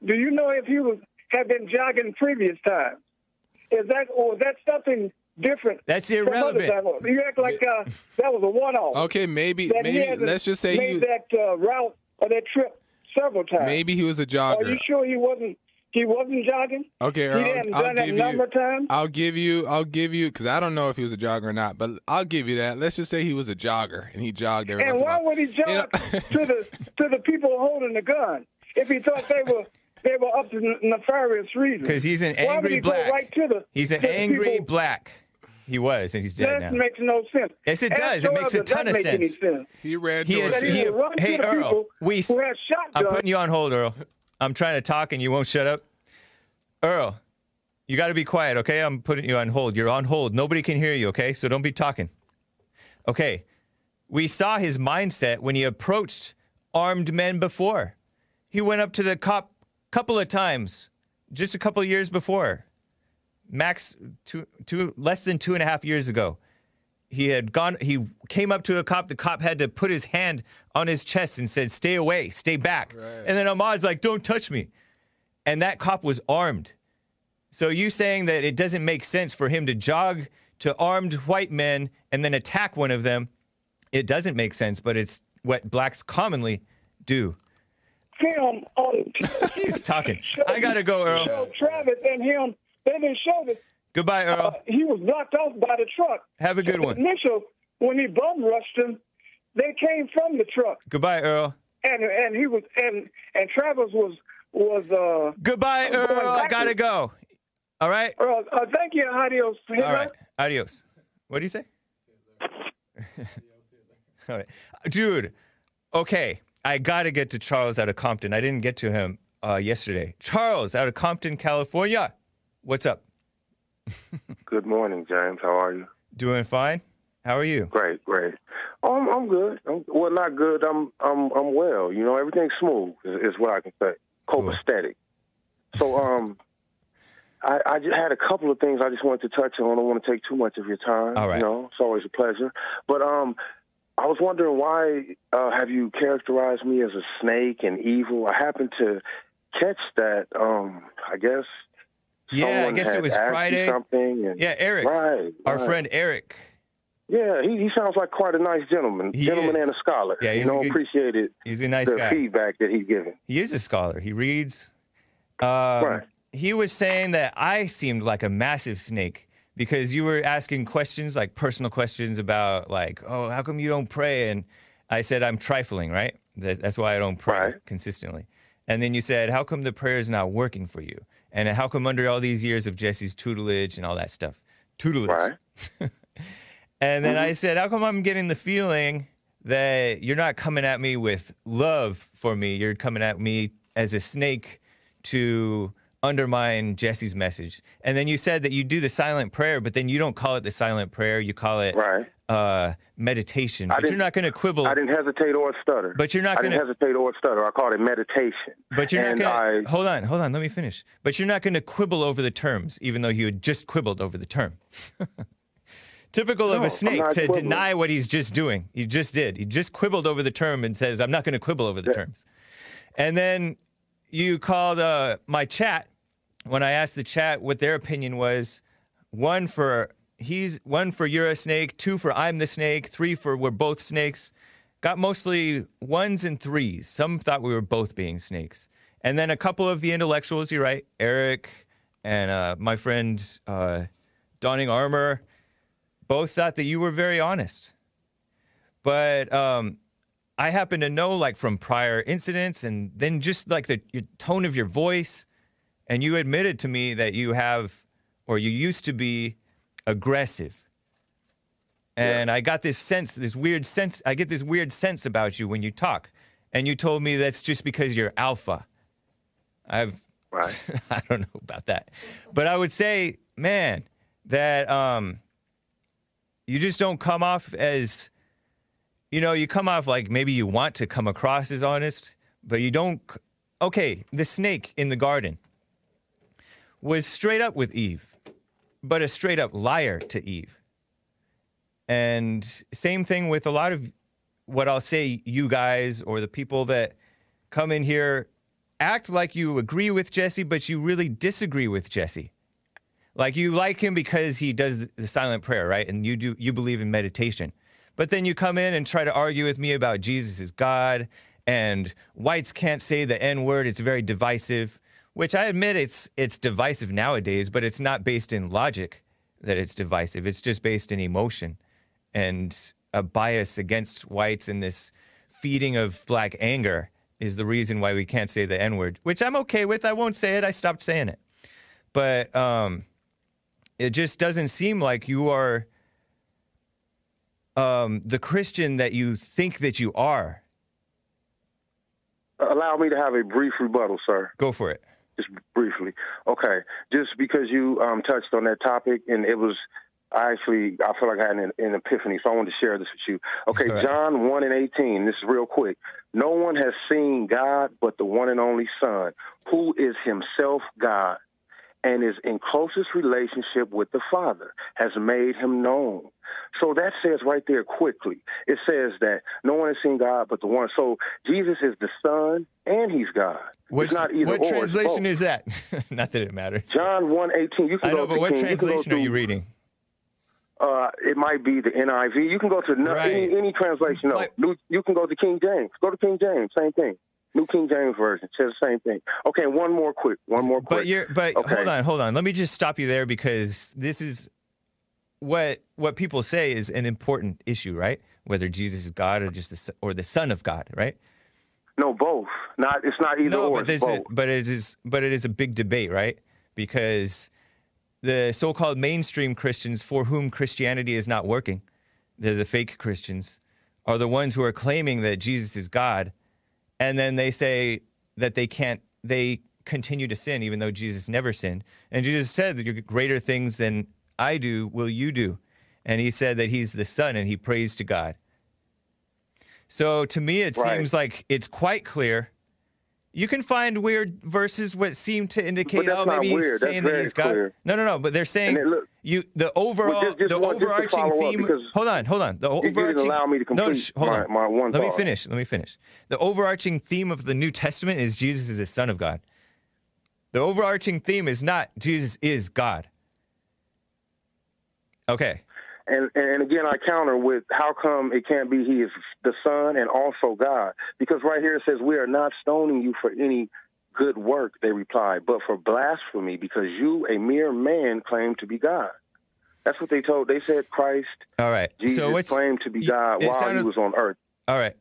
do you know if he was had been jogging previous times? Is that or is that something different? That's from irrelevant. You act like uh, that was a one-off. Okay, maybe That maybe hasn't let's just say made he that uh, route or that trip several times. maybe he was a jogger. Are you sure he wasn't? He wasn't jogging. Okay, He Earl, hadn't I'll done that give number you. of times. I'll give you. I'll give you because I don't know if he was a jogger or not, but I'll give you that. Let's just say he was a jogger and he jogged every And once in a why would he jog You know- to the to the people holding the gun if he thought they were they were up to nefarious reasons? Because he's an angry he black. Right to the, He's an to angry people? black. He was, and he's dead That now. makes no sense. Yes, it Ask does. It makes a ton of make any sense. sense? He ran He towards is- he he run hey, to the Earl, people we s- who had I'm putting you on hold, Earl. I'm trying to talk and you won't shut up. Earl, you got to be quiet, okay? I'm putting you on hold. You're on hold. Nobody can hear you, okay? So don't be talking. Okay. We saw his mindset when he approached armed men before. He went up to the cop couple of times, just a couple of years before. Max, two, two, less than two and a half years ago he had gone he came up to a cop the cop had to put his hand on his chest and said stay away stay back. And then Ahmaud's like don't touch me. And that cop was armed. So you saying that it doesn't make sense for him to jog to armed white men and then attack one of them it doesn't make sense but it's what blacks commonly do. Film on oh, he's talking. I gotta go earl. show Travis and him. They didn't show that goodbye earl he was blocked off by the truck. have a good one Mitchell, when he bum rushed him, they came from the truck, goodbye earl and and he was and and Travis was was uh. goodbye earl i gotta go all right Earl, uh, thank you, adios. All right. Adios. What do you say? All right. Dude, okay. I got to get to Charles out of Compton. I didn't get to him uh, yesterday. Charles out of Compton, California. What's up? Good morning, James. How are you? Doing fine? How are you? Great, great. Oh, I'm, I'm good. I'm, well, not good. I'm, I'm, I'm well. You know, everything's smooth is, is what I can say. Copacetic. So, um, I, I just had a couple of things I just wanted to touch on. I don't want to take too much of your time. All right. You know, it's always a pleasure. But um, I was wondering why uh, have you characterized me as a snake and evil? I happened to catch that. Um, I guess. Yeah, I guess it was Friday. Something. And, Yeah, Eric. Right. Our right. friend Eric. Yeah, he, he sounds like quite a nice gentleman, He gentleman is. and a scholar. Yeah, he's you a know, good- appreciated He's a nice the guy. feedback that he's given. He is a scholar. He reads. Um, Right. He was saying that I seemed like a massive snake because you were asking questions, like personal questions about, like, oh, how come you don't pray? And I said, I'm trifling, right? That, that's why I don't pray Right. consistently. And then you said, how come the prayer is not working for you? And how come under all these years of Jesse's tutelage and all that stuff? Tutelage. Right. And then Mm-hmm. I said, How come I'm getting the feeling that you're not coming at me with love for me? You're coming at me as a snake to undermine Jesse's message. And then you said that you do the silent prayer, but then you don't call it the silent prayer. You call it Right. Uh, meditation. But you're didn't- going to quibble. I didn't hesitate or stutter. But you're not gonna- hesitate or stutter. I called it meditation. But you're and not going to. Hold on, hold on. Let me finish. But you're not going to quibble over the terms, even though you had just quibbled over the term. Typical of No, a I'm snake to quibbling. deny what he's just doing. He just did. He just quibbled over the term and says, I'm not going to quibble over the terms. And then you called uh, my chat when I asked the chat what their opinion was. One for he's one for you're a snake, two for I'm the snake, three for we're both snakes. got mostly ones and threes. Some thought we were both being snakes. And then a couple of the intellectuals, you're right, Eric and uh, my friend uh, Donning Armor, both thought that you were very honest. But um, I happen to know, like from prior incidents, and then just like the tone of your voice, and you admitted to me that you have, or you used to be, aggressive. And I got this sense, this weird sense. I get this weird sense about you when you talk, and you told me that's just because you're alpha. I've Right. I don't know about that. But I would say, man, that um you just don't come off as you know, you come off like maybe you want to come across as honest, but you don't okay, the snake in the garden was straight up with Eve, but a straight up liar to Eve. And same thing with a lot of what I'll say you guys or the people that come in here act like you agree with Jesse, but you really disagree with Jesse. Like you like him because he does the silent prayer, right? And you do you believe in meditation. But then you come in and try to argue with me about Jesus is God and whites can't say the N word, it's very divisive, which I admit it's it's divisive nowadays, but it's not based in logic that it's divisive. It's just based in emotion and a bias against whites and this feeding of black anger is the reason why we can't say the N word, which I'm okay with. I won't say it. I stopped saying it. But um, it just doesn't seem like you are um, the Christian that you think that you are. Allow me to have a brief rebuttal, sir. Go for it. Just briefly. Okay, just because you um, touched on that topic, and it was, I actually, I feel like I had an, an epiphany, so I wanted to share this with you. Okay, right. John 1 and 18, this is real quick. No one has seen God but the one and only Son, who is himself God and is in closest relationship with the Father, has made him known. So that says right there quickly, it says that no one has seen God but the one. So Jesus is the Son and he's God. Which, it's not either what or. translation is that? not that it matters. John one eighteen. You can I know, go but what King, you can translation are you reading? Uh, it might be the NIV. You can go to no, Right. any, any translation. No, you can go to King James. Go to King James. Same thing. New King James version says the same thing. Okay, one more quick. One more quick. But you're but Okay. hold on, hold on. Let me just stop you there because this is what what people say is an important issue, right? Whether Jesus is God or just the, or the Son of God, right? no, both. Not. It's not either no, or. but It's there's a, both. but it is but it is a big debate, right? Because the so-called mainstream Christians for whom Christianity is not working, they're the fake Christians, are the ones who are claiming that Jesus is God, and then they say that they can't they continue to sin even though Jesus never sinned. And Jesus said that "Your greater things than I do will you do. And he said that he's the son and he prays to God. So to me it Right. seems like it's quite clear. You can find weird verses what seem to indicate oh maybe he's weird. That's saying that very he's God. clear. No, no, no, but they're saying look- you the overall just- just the one- overarching theme Hold on, hold on. The overarching allow me to No, complete sh- hold my- on. my one Let me finish. Let me finish. The overarching theme of the New Testament is Jesus is the son of God. The overarching theme is not Jesus is God. Okay. And and again, I counter with how come it can't be He is the Son and also God? Because right here it says we are not stoning you for any good work. They replied, but for blasphemy, because you, a mere man, claim to be God. That's what they told. They said Christ, All right. Jesus so what's claimed to be God while sounded- he was on earth. All right.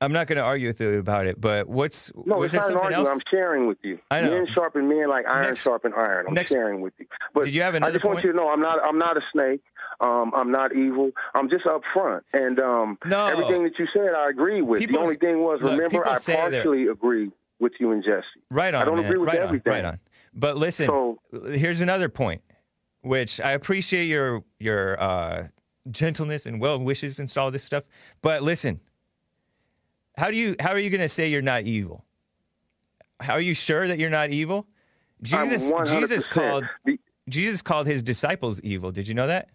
I'm not going to argue with you about it, but what's No, was it's not an argument. else? I'm sharing with you. I know. Men sharpen men like iron Next- sharpen iron. I'm next- sharing with you. But Did you have I another just want you to know I'm not I'm not a snake. Um, I'm not evil. I'm just upfront. And um, No. everything that you said, I agree with. People- the only thing was, look, remember, I they're- partially agree with you and Jesse. Right on. I don't man. agree with right everything. On, right on. But listen, So- here's another point, which I appreciate your your uh, gentleness and well wishes and all this stuff. But listen, how do you how are you going to say you're not evil? How are you sure that you're not evil? Jesus Jesus called Jesus called his disciples evil. Did you know that?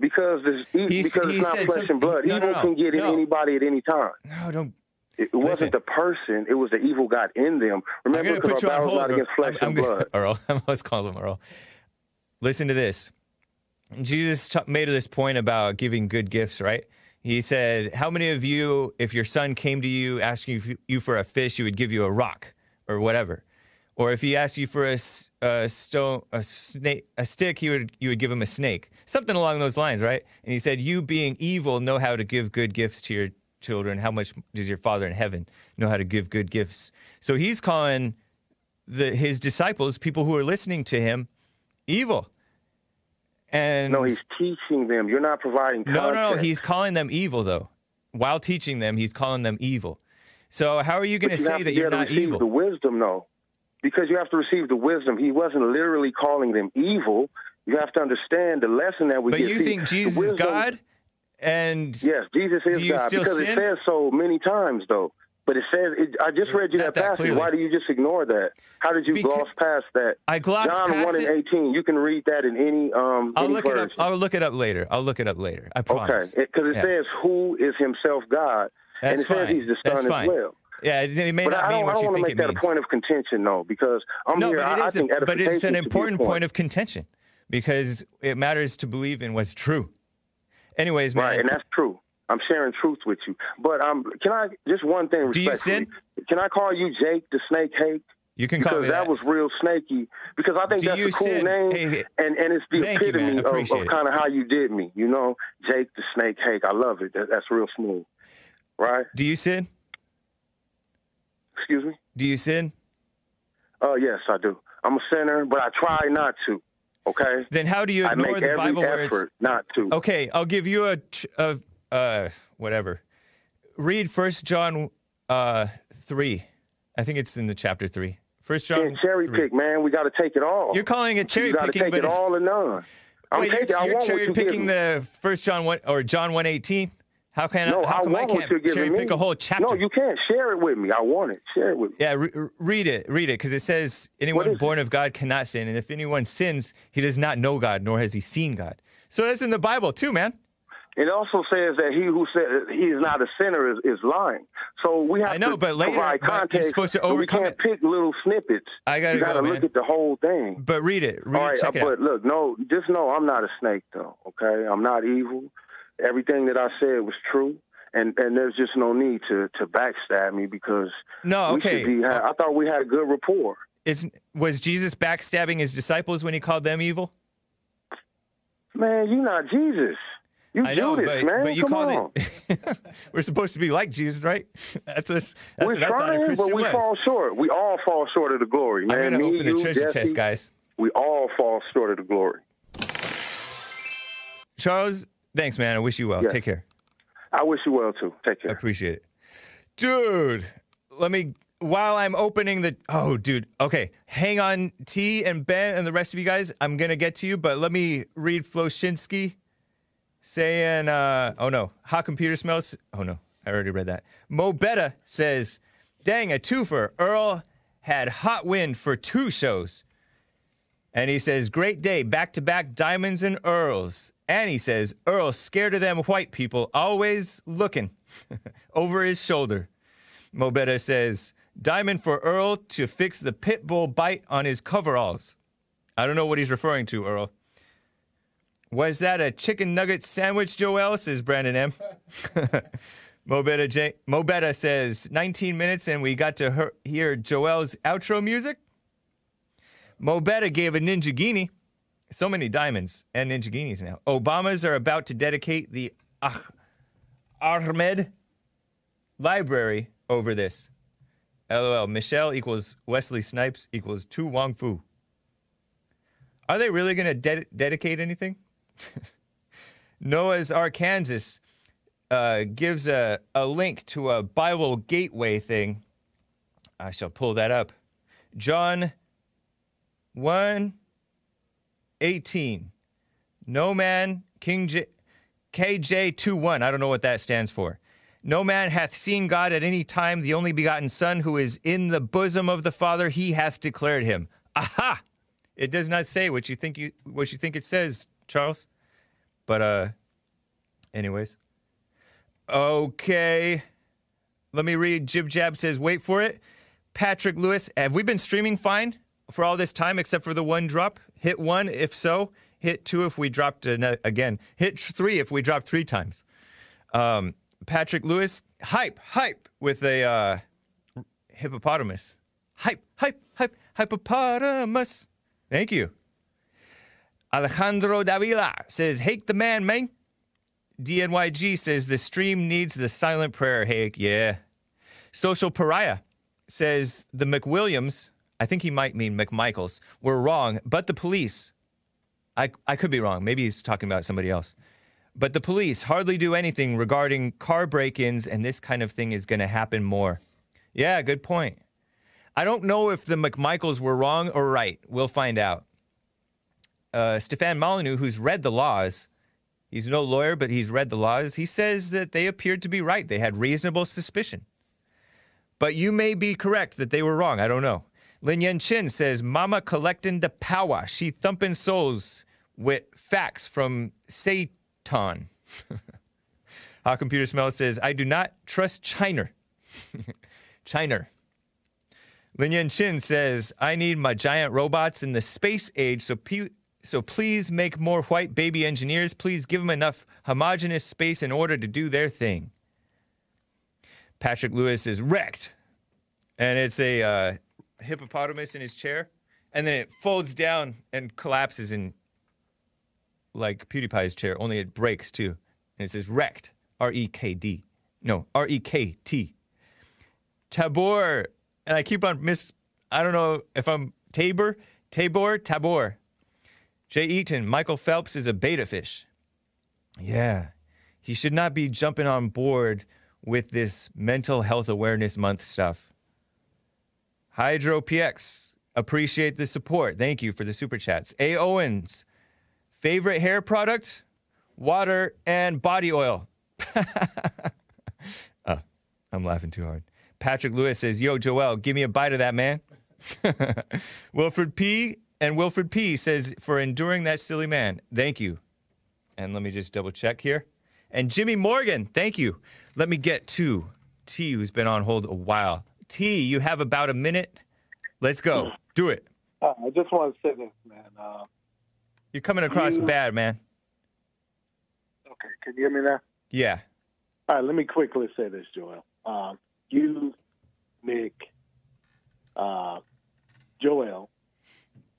Because this, e- He because it's not flesh some- and blood. no, no, evil no, can get in anybody at any time. No, don't. It, wasn't the person; it was the evil God in them. Remember, going to because put our battle's not against flesh I'm, I'm and gonna- blood. Earl, I'm always calling him Earl. Listen to this. Jesus t- made this point about giving good gifts, right? He said, How many of you, if your son came to you asking you- you for a fish, you would give you a rock or whatever? Or if he asked you for a stone, a snake, a stick, you would you would give him a snake, something along those lines, right? And he said, "You being evil, know how to give good gifts to your children. How much does your Father in heaven know how to give good gifts?" So he's calling the his disciples, people who are listening to him, evil. And No, he's teaching them. You're not providing context. no, no, no. He's calling them evil, though. While teaching them, he's calling them evil. So how are you going to say that you're not receive evil? The wisdom, though, because you have to receive the wisdom. He wasn't literally calling them evil. You have to understand the lesson that we But get. But you See, think Jesus is God? And Yes, Jesus is God because sin? it says so many times, though. But it says, it, I just read you Not that, that passage. clearly. Why do you just ignore that? How did you Becau- gloss past that? I glossed John past 1 and it. 18. You can read that in any um I'll any look it up. I'll look it up later. I'll look it up later. I Okay, because it, Yeah. says who is himself God, and That's it says he's the Son fine. as well. Yeah, it, it may But not I mean don't, I what don't you want to think make it that means. a point of contention, though, because I'm no, here. but it I, I is. think A, but it's an should be a important point point of contention because it matters to believe in what's true. Anyways, man. Right, and that's true. I'm sharing truth with you. But um, can I just one thing Do you respectfully? Can I call you Jake the Snake Hake? you can call Because me that, that. was real snaky. Because I think Do that's you a cool sin- name, Hey, hey. and and it's the Thank you, epitome of, of kind of how you did me. You know, Jake the Snake Hake. I love it. That, that's real smooth. Right? Do you sin? Excuse me. Do you sin? Oh yes, I do. I'm a sinner, but I try not to. Okay. Then how do you I ignore make the every Bible where it's not to. Okay, I'll give you a, a uh, whatever. Read First John uh, three. I think it's in the chapter three. First John. Can't cherry 3. pick, man. We got to take it all. You're calling it cherry you picking, take but it all or none. I'm Wait, taking. you're, you're cherry picking the First John one or John one eighteen. How can No, how I come I can't cherry me. pick a whole chapter? No, you can't share it with me. I want it. Share it with me. Yeah, re- re- read it, read it, because it says anyone is it? born of God cannot sin, and if anyone sins, he does not know God, nor has he seen God. So that's in the Bible too, man. It also says that he who said he is not a sinner is, is lying. So we have I know, to but later- provide but context. supposed to but we can't it. pick little snippets. I gotta you got go, look man. at the whole thing. But read it, read All it, right, check uh, it out. but look, no, just know I'm not a snake, though. Okay, I'm not evil. Everything that I said was true, and and there's just no need to to backstab me because No, okay. be. I thought we had a good rapport. It's was Jesus backstabbing his disciples when he called them evil? Man, you're not Jesus. You I know, Judas, but, man. but you Come called it. We're supposed to be like Jesus, right? That's, that's, that's We're what I thought a trying, but we was. fall short. We all fall short of the glory, I'm man. gonna Me, open you, the treasure Jesse, chest, guys. We all fall short of the glory. Charles, thanks, man. I wish you well. Yeah. Take care. I wish you well too. Take care. I appreciate it. Dude, let me while I'm opening the oh dude, okay. Hang on, T and Ben and the rest of you guys. I'm gonna get to you, but let me read Floshinsky saying uh oh no, hot computer smells. Oh no, I already read that. Mo Betta says, dang a twofer. Earl had hot wind for two shows. And he says, Great day, back to back diamonds and Earls. And he says, Earl scared of them white people, always looking over his shoulder. Mobetta says, Diamond for Earl to fix the pit bull bite on his coveralls. I don't know what he's referring to, Earl. Was that a chicken nugget sandwich, Joel? Says Brandon M. Mobetta, J- Mobetta says, 19 minutes and we got to her- hear Joel's outro music. Mobetta gave a Ninja Guinea. So many diamonds and Ninja now. Obamas are about to dedicate the ah- Ahmed Library over this. LOL. Michelle equals Wesley Snipes equals To Wong Foo. Are they really going to ded- dedicate anything? Noah's Arkansas uh, gives a, a link to a Bible gateway thing. I shall pull that up. John 1 18. No man, King J, KJ 2 1. I don't know what that stands for. No man hath seen God at any time. The only begotten Son who is in the bosom of the Father, he hath declared him. Aha! It does not say what you think you what you think it says, Charles. But uh anyways. Okay. Let me read. Jib Jab says, wait for it. Patrick Lewis, have we been streaming fine for all this time except for the one drop? Hit one if so. Hit two if we dropped again. Hit three if we dropped three times. Um, Patrick Lewis, hype, hype with a uh, hippopotamus. Hype, hype, hype, hippopotamus. Thank you. Alejandro Davila says, Hake the man, man. DNYG says, the stream needs the silent prayer, Hake. Yeah. Social Pariah says, the McWilliams, I think he might mean McMichaels, were wrong, but the police, I, I could be wrong. Maybe he's talking about somebody else. But the police hardly do anything regarding car break ins, and this kind of thing is going to happen more. Yeah, good point. I don't know if the McMichaels were wrong or right. We'll find out. Uh, Stefan Molyneux, who's read the laws, he's no lawyer, but he's read the laws. He says that they appeared to be right. They had reasonable suspicion. But you may be correct that they were wrong. I don't know. Lin Yen Chin says, Mama collecting the power. She thumping souls with facts from Satan. How Computer Smell says, I do not trust China. China. Lin Yen Chin says, I need my giant robots in the space age, so, pe- so please make more white baby engineers. Please give them enough homogenous space in order to do their thing. Patrick Lewis is wrecked. And it's a uh, hippopotamus in his chair. And then it folds down and collapses in like PewDiePie's chair, only it breaks too. And it says wrecked. R E K D. No, R E K T. Tabor. And I keep on miss. I don't know if I'm Tabor, Tabor, Tabor. Jay Eaton, Michael Phelps is a beta fish. Yeah. He should not be jumping on board with this mental health awareness month stuff. Hydro PX, appreciate the support. Thank you for the super chats. A Owens, favorite hair product, water and body oil. uh, I'm laughing too hard. Patrick Lewis says, Yo, Joel, give me a bite of that, man. Wilfred P. and Wilfred P. says, For enduring that silly man. Thank you. And let me just double check here. And Jimmy Morgan, thank you. Let me get to T, who's been on hold a while. T, you have about a minute. Let's go. Do it. Uh, I just want to say this, man. Uh, You're coming across You- bad, man. okay, can you hear me now? Yeah. All right, let me quickly say this, Joel. Um, you, Nick, uh, Joel,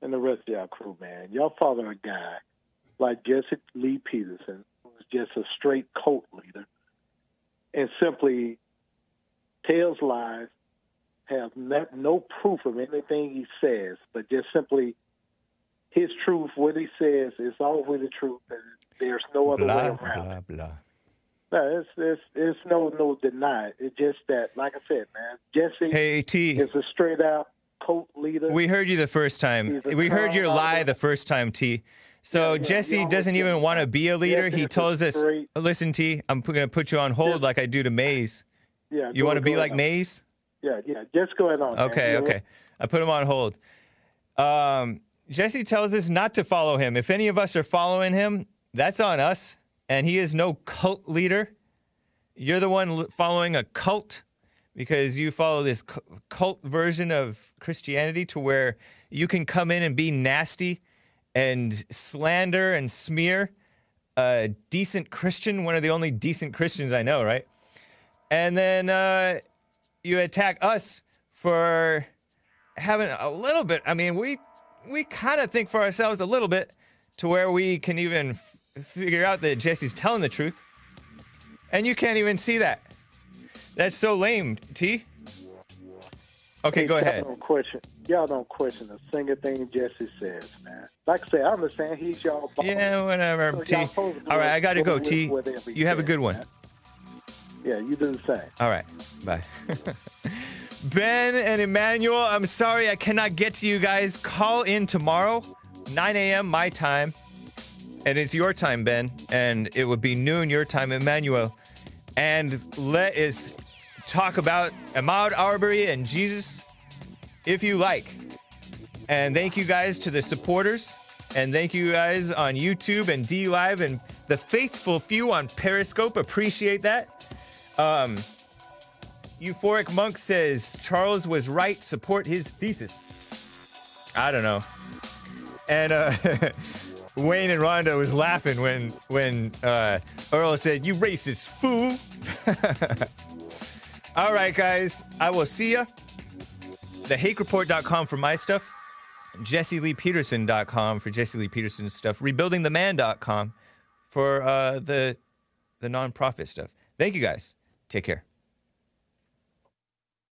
and the rest of y'all crew, man, y'all follow a guy like Jesse Lee Peterson, who's just a straight cult leader, and simply tells lies, have no, no proof of anything he says, but just simply his truth, what he says, is always the truth, and there's no other way Blah, around it. blah, blah. No, it's it's it's no no deny. It's just that, like I said, man, Jesse Hey, T, is a straight out cult leader. we heard you the first time. We heard your lie the first time, T. So Yeah, yeah, Jesse always doesn't even want to be a leader. Jesse he tells us, listen, T, I'm going to put you on hold like I do to Maze. yeah, You want to be like ahead. Yeah, yeah. Just go ahead on. man. Okay, know okay. I put him on hold. Um, Jesse tells us not to follow him. If any of us are following him, that's on us. And he is no cult leader. You're the one following a cult because you follow this cult version of Christianity to where you can come in and be nasty and slander and smear a decent Christian, one of the only decent Christians I know, right? And then uh, you attack us for having a little bit. I mean, we we kind of think for ourselves a little bit to where we can even f- figure out that Jesse's telling the truth, and you can't even see that. That's so lame, T. Okay, go y'all ahead. Don't question. Y'all don't question a single thing Jesse says, man. Like I say, I understand he's y'all. boss. Yeah, whatever, So T. y'all supposed to do All right, I gotta go, T. You have a good one. man. Yeah, you do the same. All right, bye. ben and Emmanuel, I'm sorry I cannot get to you guys. Call in tomorrow, 9 a.m. my time. And it's your time, Ben. And it would be noon your time, Emmanuel. And let us talk about Ahmaud Arbery and Jesus if you like. And thank you guys to the supporters. And thank you guys on YouTube and DLive and the faithful few on Periscope. Appreciate that. Um, Euphoric Monk says Charles was right. Support his thesis. I don't know. And uh, Wayne and Rhonda was laughing when when uh, Earl said, "You racist fool." All right, guys. I will see ya. TheHakeReport.com for my stuff. JesseLeePeterson.com for Jesse Lee Peterson's stuff. RebuildingTheMan.com for uh, the the nonprofit stuff. Thank you guys. Take care.